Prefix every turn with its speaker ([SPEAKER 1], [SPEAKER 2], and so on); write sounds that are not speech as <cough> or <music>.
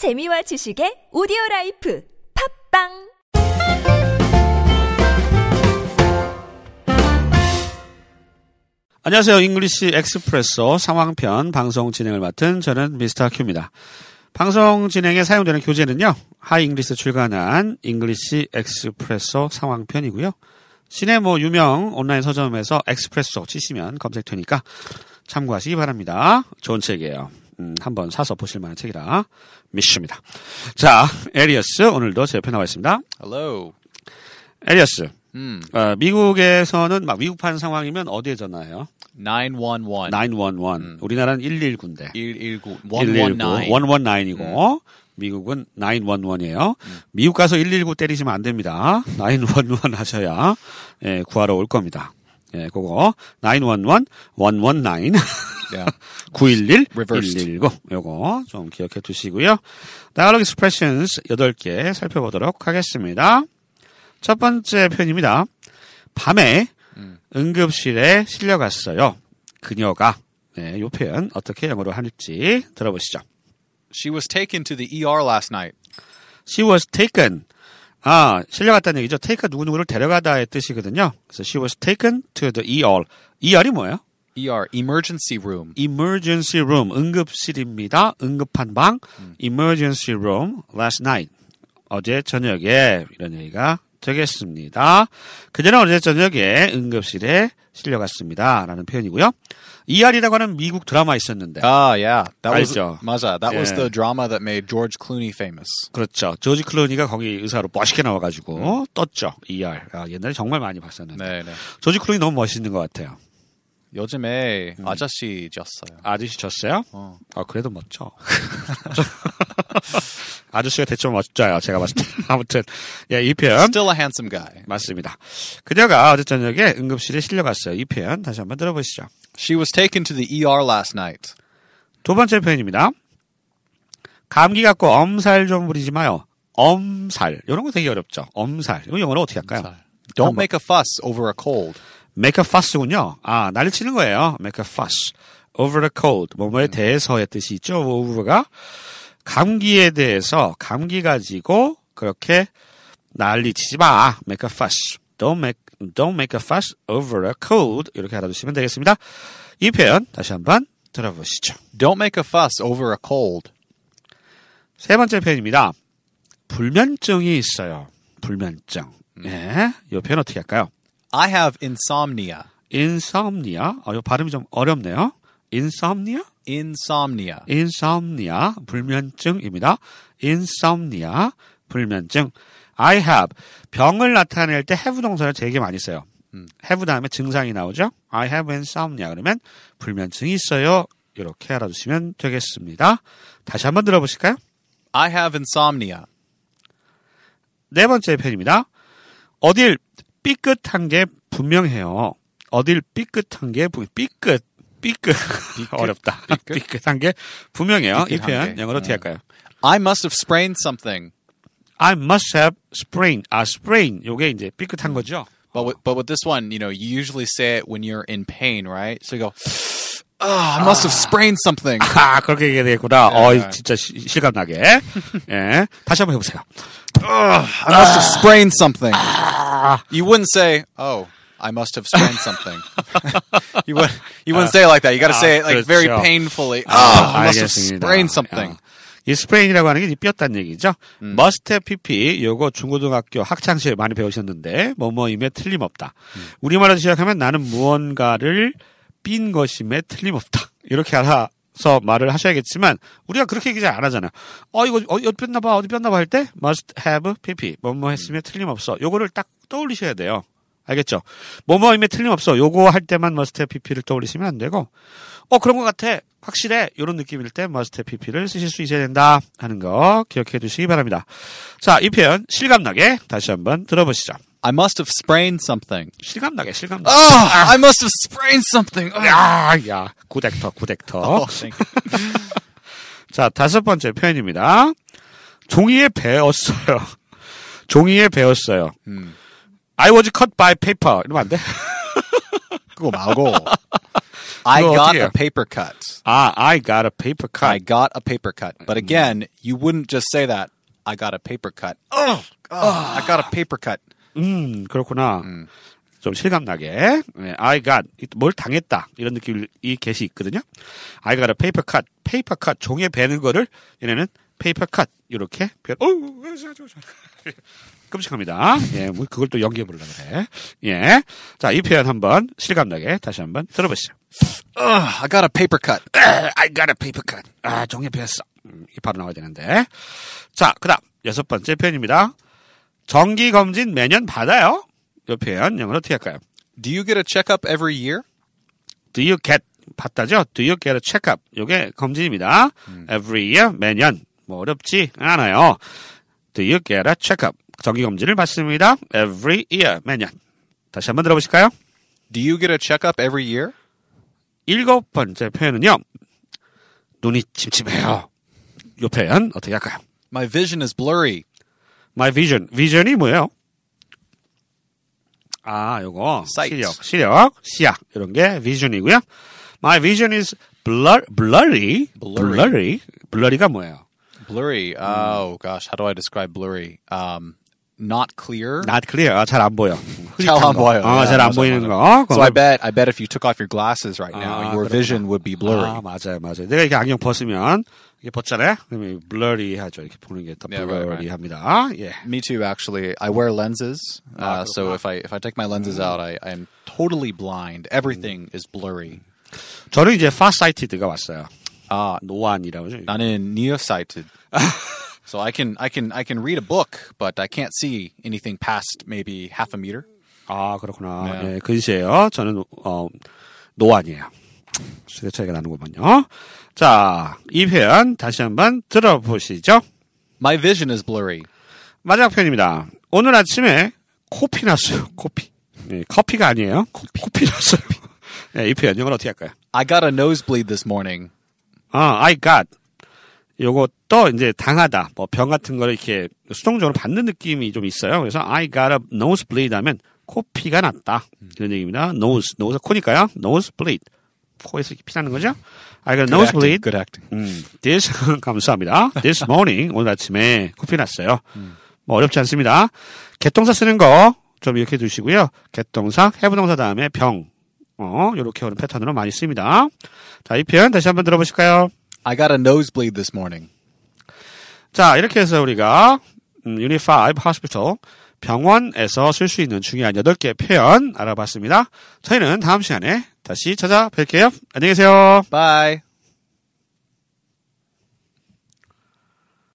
[SPEAKER 1] 재미와 지식의 오디오 라이프 팟빵
[SPEAKER 2] 안녕하세요. English Expresso 상황편 방송 진행을 맡은 저는 Mr. Q입니다. 방송 진행에 사용되는 교재는요. Hi English 출간한 English Expresso 상황편이고요. 시내 뭐 유명 온라인 서점에서 Expresso 치시면 검색되니까 참고하시기 바랍니다. 좋은 책이에요. 음, 한번 사서 보실 만한 책이라 믿습니다. 자, 에리어스 오늘도 제 옆에 나와 있습니다.
[SPEAKER 3] Hello.
[SPEAKER 2] 에리어스.
[SPEAKER 3] Hmm.
[SPEAKER 2] 어, 미국에서는 막 위급한 상황이면 어디에 전화해요?
[SPEAKER 3] 911.
[SPEAKER 2] 911. 우리나라는 119인데.
[SPEAKER 3] 119.
[SPEAKER 2] 119.
[SPEAKER 3] 119.
[SPEAKER 2] 119이고 미국은 911이에요. 미국 가서 119 때리시면 안 됩니다. 911 하셔야 예, 구하러 올 겁니다. 예, 그거 911 119
[SPEAKER 3] Yeah.
[SPEAKER 2] 911
[SPEAKER 3] Reversed.
[SPEAKER 2] 119 요거 좀 기억해 두시고요. Dialogue expressions 8개 살펴보도록 하겠습니다. 첫 번째 표현입니다. 밤에 응급실에 실려갔어요. 그녀가 네, 이 표현 어떻게 영어로 할지 들어보시죠.
[SPEAKER 3] She was taken to the ER last night.
[SPEAKER 2] She was taken. 아, 실려갔다는 얘기죠. take가 누구누구를 데려가다의 뜻이거든요. 그래서 she was taken to the ER. ER이 뭐예요?
[SPEAKER 3] ER, emergency room.
[SPEAKER 2] emergency room, 응급실입니다. 응급한 방, emergency room last night. 어제 저녁에 이런 얘기가 되겠습니다. 그녀는 어제 저녁에 응급실에 실려갔습니다. 라는 표현이고요. ER이라고 하는 미국 드라마 있었는데.
[SPEAKER 3] Ah, yeah. That was
[SPEAKER 2] 알죠.
[SPEAKER 3] 맞아. That was
[SPEAKER 2] 예.
[SPEAKER 3] the drama that made George Clooney famous.
[SPEAKER 2] 그렇죠. 조지 클루니가 거기 의사로 멋있게 나와가지고 떴죠. ER. 아, 옛날에 정말 많이 봤었는데.
[SPEAKER 3] 네, 네.
[SPEAKER 2] 조지 클루니 너무 멋있는 것 같아요.
[SPEAKER 3] 요즘에 아저씨 졌어요.
[SPEAKER 2] 아저씨 졌어요?
[SPEAKER 3] 어.
[SPEAKER 2] 아, 그래도 멋져. <laughs> <laughs> <laughs> 아저씨가 대충 멋져요. 제가 봤을 때. <laughs> 아무튼, 예, 이 표현.
[SPEAKER 3] Still a handsome guy.
[SPEAKER 2] 맞습니다. 그녀가 어제 저녁에 응급실에 실려갔어요. 이 표현 다시 한번 들어보시죠.
[SPEAKER 3] She was taken to the ER last night.
[SPEAKER 2] 두 번째 표현입니다. 감기 갖고 엄살 좀 부리지 마요. 엄살. 이런 거 되게 어렵죠. 엄살. 이거 영어로 어떻게 할까요?
[SPEAKER 3] Don't make a fuss over a cold.
[SPEAKER 2] make a fuss군요. 아, 난리 치는 거예요. make a fuss. over the cold. 뭐뭐에 대해서의 뜻이 있죠. over가. 감기에 대해서, 감기 가지고, 그렇게 난리 치지 마. make a fuss. Don't make, don't make a fuss over a cold. 이렇게 알아두시면 되겠습니다. 이 표현 다시 한번 들어보시죠.
[SPEAKER 3] Don't make a fuss over a cold.
[SPEAKER 2] 세 번째 표현입니다. 불면증이 있어요. 불면증. 예. 이 표현 어떻게 할까요?
[SPEAKER 3] I have insomnia.
[SPEAKER 2] insomnia. 어, 이 발음이 좀 어렵네요. insomnia?
[SPEAKER 3] Insomnia.
[SPEAKER 2] insomnia. 불면증입니다. insomnia. 불면증. I have. 병을 나타낼 때 have 동사를 되게 많이 써요. have 다음에 증상이 나오죠. I have insomnia. 그러면 불면증이 있어요. 이렇게 알아두시면 되겠습니다. 다시 한번 들어보실까요?
[SPEAKER 3] I have insomnia.
[SPEAKER 2] 네 번째 표현입니다. 어딜 삐끗한 게 분명해요. 어딜 삐끗한 게 분- 삐끗 삐끗 어렵다. 삐끗한 게 분명해요. 이 표현
[SPEAKER 3] 게.
[SPEAKER 2] 영어로 어떻게 할까요?
[SPEAKER 3] I must have sprained something.
[SPEAKER 2] I must have sprain. 아, sprain. 요게 이제 삐끗한 거죠.
[SPEAKER 3] But with, but with this one, you know, you usually say it when you're in pain, right? So you go, oh, I must have sprained something.
[SPEAKER 2] 아, 그렇게 얘기해야 되겠구나.
[SPEAKER 3] 네.
[SPEAKER 2] 어이, 진짜 시- 실감나게. 예. 다시 한번 해보세요.
[SPEAKER 3] I must have sprained something. You wouldn't say, oh, I must have sprained something. you <laughs> would you wouldn't say it like that. You got to say it like very
[SPEAKER 2] 그렇죠.
[SPEAKER 3] painfully. Oh,
[SPEAKER 2] 아,
[SPEAKER 3] I must have
[SPEAKER 2] 알겠습니다.
[SPEAKER 3] sprained something.
[SPEAKER 2] 아, 이 스프레인이라고 하는 게 삐었다는 얘기죠. must have pp 요거 중고등학교 학창 시절 많이 배우셨는데 뭐뭐임에 틀림없다. 우리말로 시작하면 나는 무언가를 삔 것임에 틀림없다. 이렇게 알아서 말을 하셔야겠지만 우리가 그렇게 얘기 잘 안 하잖아요. 어 이거 어디 삐었나 봐 어디 삐었나 봐 할 때 must have pp 뭐뭐 했으면 틀림없어. 요거를 딱 떠올리셔야 돼요. 알겠죠? 뭐뭐임에 틀림없어. 요거 할 때만 have pp를 떠올리시면 안 되고 어 그런 것 같아. 확실해. 이런 느낌일 때 have pp를 쓰실 수 있어야 된다 하는 거 기억해 두시기 바랍니다. 자, 이 표현 실감나게 다시 한번 들어보시죠.
[SPEAKER 3] I must have sprained something.
[SPEAKER 2] 실감나게 실감나게.
[SPEAKER 3] Oh, I must have sprained something. Oh.
[SPEAKER 2] 야, 야, 구덱터, 구덱터.
[SPEAKER 3] Oh. <laughs>
[SPEAKER 2] 자, 다섯 번째 표현입니다. 종이에 베었어요. 종이에 베었어요. I was cut by paper. 이러면 안 돼? <laughs>
[SPEAKER 3] 그거 말고 <laughs> I
[SPEAKER 2] 그거
[SPEAKER 3] got
[SPEAKER 2] 어떻게 해요?
[SPEAKER 3] a paper cut.
[SPEAKER 2] 아, I got a paper cut.
[SPEAKER 3] I got a paper cut. But again, you wouldn't just say that. I got a paper cut. Oh, I got a paper cut.
[SPEAKER 2] 음, 그렇구나. 좀 실감나게. 네, I got, 뭘 당했다. 이런 느낌이 get이 있거든요. I got a paper cut. paper cut. 종에 베는 거를 얘네는 paper cut. 이렇게 어우, 좋아, 좋아. 끔찍합니다. 예, 뭐 그걸 또 연기해 보려고 그래. 예. 자, 이 표현 한번 실감나게 다시 한번 들어보시죠.
[SPEAKER 3] Ugh, I got a paper cut. <clears throat>
[SPEAKER 2] I got a paper cut. 아, 종에 베었어. 음, 이게 바로 나와야 되는데. 자, 그 다음, 여섯 번째 표현입니다. 정기 검진 매년 받아요. 이 표현 영어로 어떻게 할까요?
[SPEAKER 3] Do you get a checkup every year?
[SPEAKER 2] Do you get 받다죠? Do you get a checkup? 요게 검진입니다. Every year 매년 뭐 어렵지 않아요. Do you get a checkup? 정기 검진을 받습니다. Every year 매년. 다시 한번 들어보실까요?
[SPEAKER 3] Do you get a checkup every year?
[SPEAKER 2] 일곱 번째 표현은요. 눈이 침침해요. 요 표현 어떻게 할까요?
[SPEAKER 3] My vision is blurry.
[SPEAKER 2] My vision. vision이 뭐예요? 아, 요거
[SPEAKER 3] Sight.
[SPEAKER 2] 시력, 시력, 시약 이런 게 vision이고요. My vision is blur, blurry.
[SPEAKER 3] Blurry.
[SPEAKER 2] blurry. blurry가 뭐예요?
[SPEAKER 3] Blurry. Oh gosh, how do I describe blurry? Um, not clear.
[SPEAKER 2] Not clear. 아, 잘 안 보여. <laughs>
[SPEAKER 3] 잘 안 보여.
[SPEAKER 2] 어,
[SPEAKER 3] Yeah,
[SPEAKER 2] 잘 안
[SPEAKER 3] 맞아,
[SPEAKER 2] 보이는
[SPEAKER 3] 맞아.
[SPEAKER 2] 거.
[SPEAKER 3] So I bet I bet if you took off your glasses right
[SPEAKER 2] 아,
[SPEAKER 3] now, your
[SPEAKER 2] 그렇구나.
[SPEAKER 3] vision would be blurry.
[SPEAKER 2] 아, 맞아요, 맞아요. 내가 이렇게 안경 벗으면 이게 벗잖아요. 그러면 blurry 하죠. 이렇게 보는 게 더
[SPEAKER 3] Yeah, right,
[SPEAKER 2] blurry
[SPEAKER 3] right.
[SPEAKER 2] 합니다. 예.
[SPEAKER 3] Me too. Actually, I wear lenses. Uh, so if I if I take my lenses out, I I'm totally blind. Everything is blurry.
[SPEAKER 2] 저는 이제 farsighted가 왔어요.
[SPEAKER 3] 아,
[SPEAKER 2] 노안이라고 하죠.
[SPEAKER 3] 나는 nearsighted. so I can I can I can read a book, but I can't see anything past maybe half a meter.
[SPEAKER 2] 아, 그렇구나.
[SPEAKER 3] 네.
[SPEAKER 2] 예, 근시예요. 저는 어 노안이에요. 세대 차이가 나는구먼요. 자, 이 표현 다시 한번 들어보시죠.
[SPEAKER 3] My vision is blurry.
[SPEAKER 2] 마지막 표현입니다. 오늘 아침에 코피 났어요. 코피. 예, 커피가 아니에요. 코피, 코피 났어요. 예, 이 표현 영어로 어떻게 할까요?
[SPEAKER 3] I got a nosebleed this morning.
[SPEAKER 2] 아, I got. 요것도 이제 당하다, 뭐 병 같은 거를 이렇게 수동적으로 받는 느낌이 좀 있어요. 그래서 I got a nosebleed 하면 코피가 났다. 이런 얘기입니다. nose, nose 코니까요. nosebleed. 코에서 피 나는 거죠. I got a nosebleed.
[SPEAKER 3] Good acting.
[SPEAKER 2] 음, this, <laughs> 감사합니다. This morning, 오늘 아침에 코피 났어요. 뭐 어렵지 않습니다. 개동사 쓰는 거 좀 이렇게 두시고요. 개동사, 해부동사 다음에 병. 어, 요렇게 오는 패턴으로 많이 씁니다. 자, 이 표현 다시 한번 들어보실까요?
[SPEAKER 3] I got a nosebleed this morning.
[SPEAKER 2] 자, 이렇게 해서 우리가 음, 5 hospital 병원에서 쓸 수 있는 중요한 8개 표현 알아봤습니다. 저희는 다음 시간에 다시 찾아뵐게요. 안녕히 계세요.
[SPEAKER 3] Bye.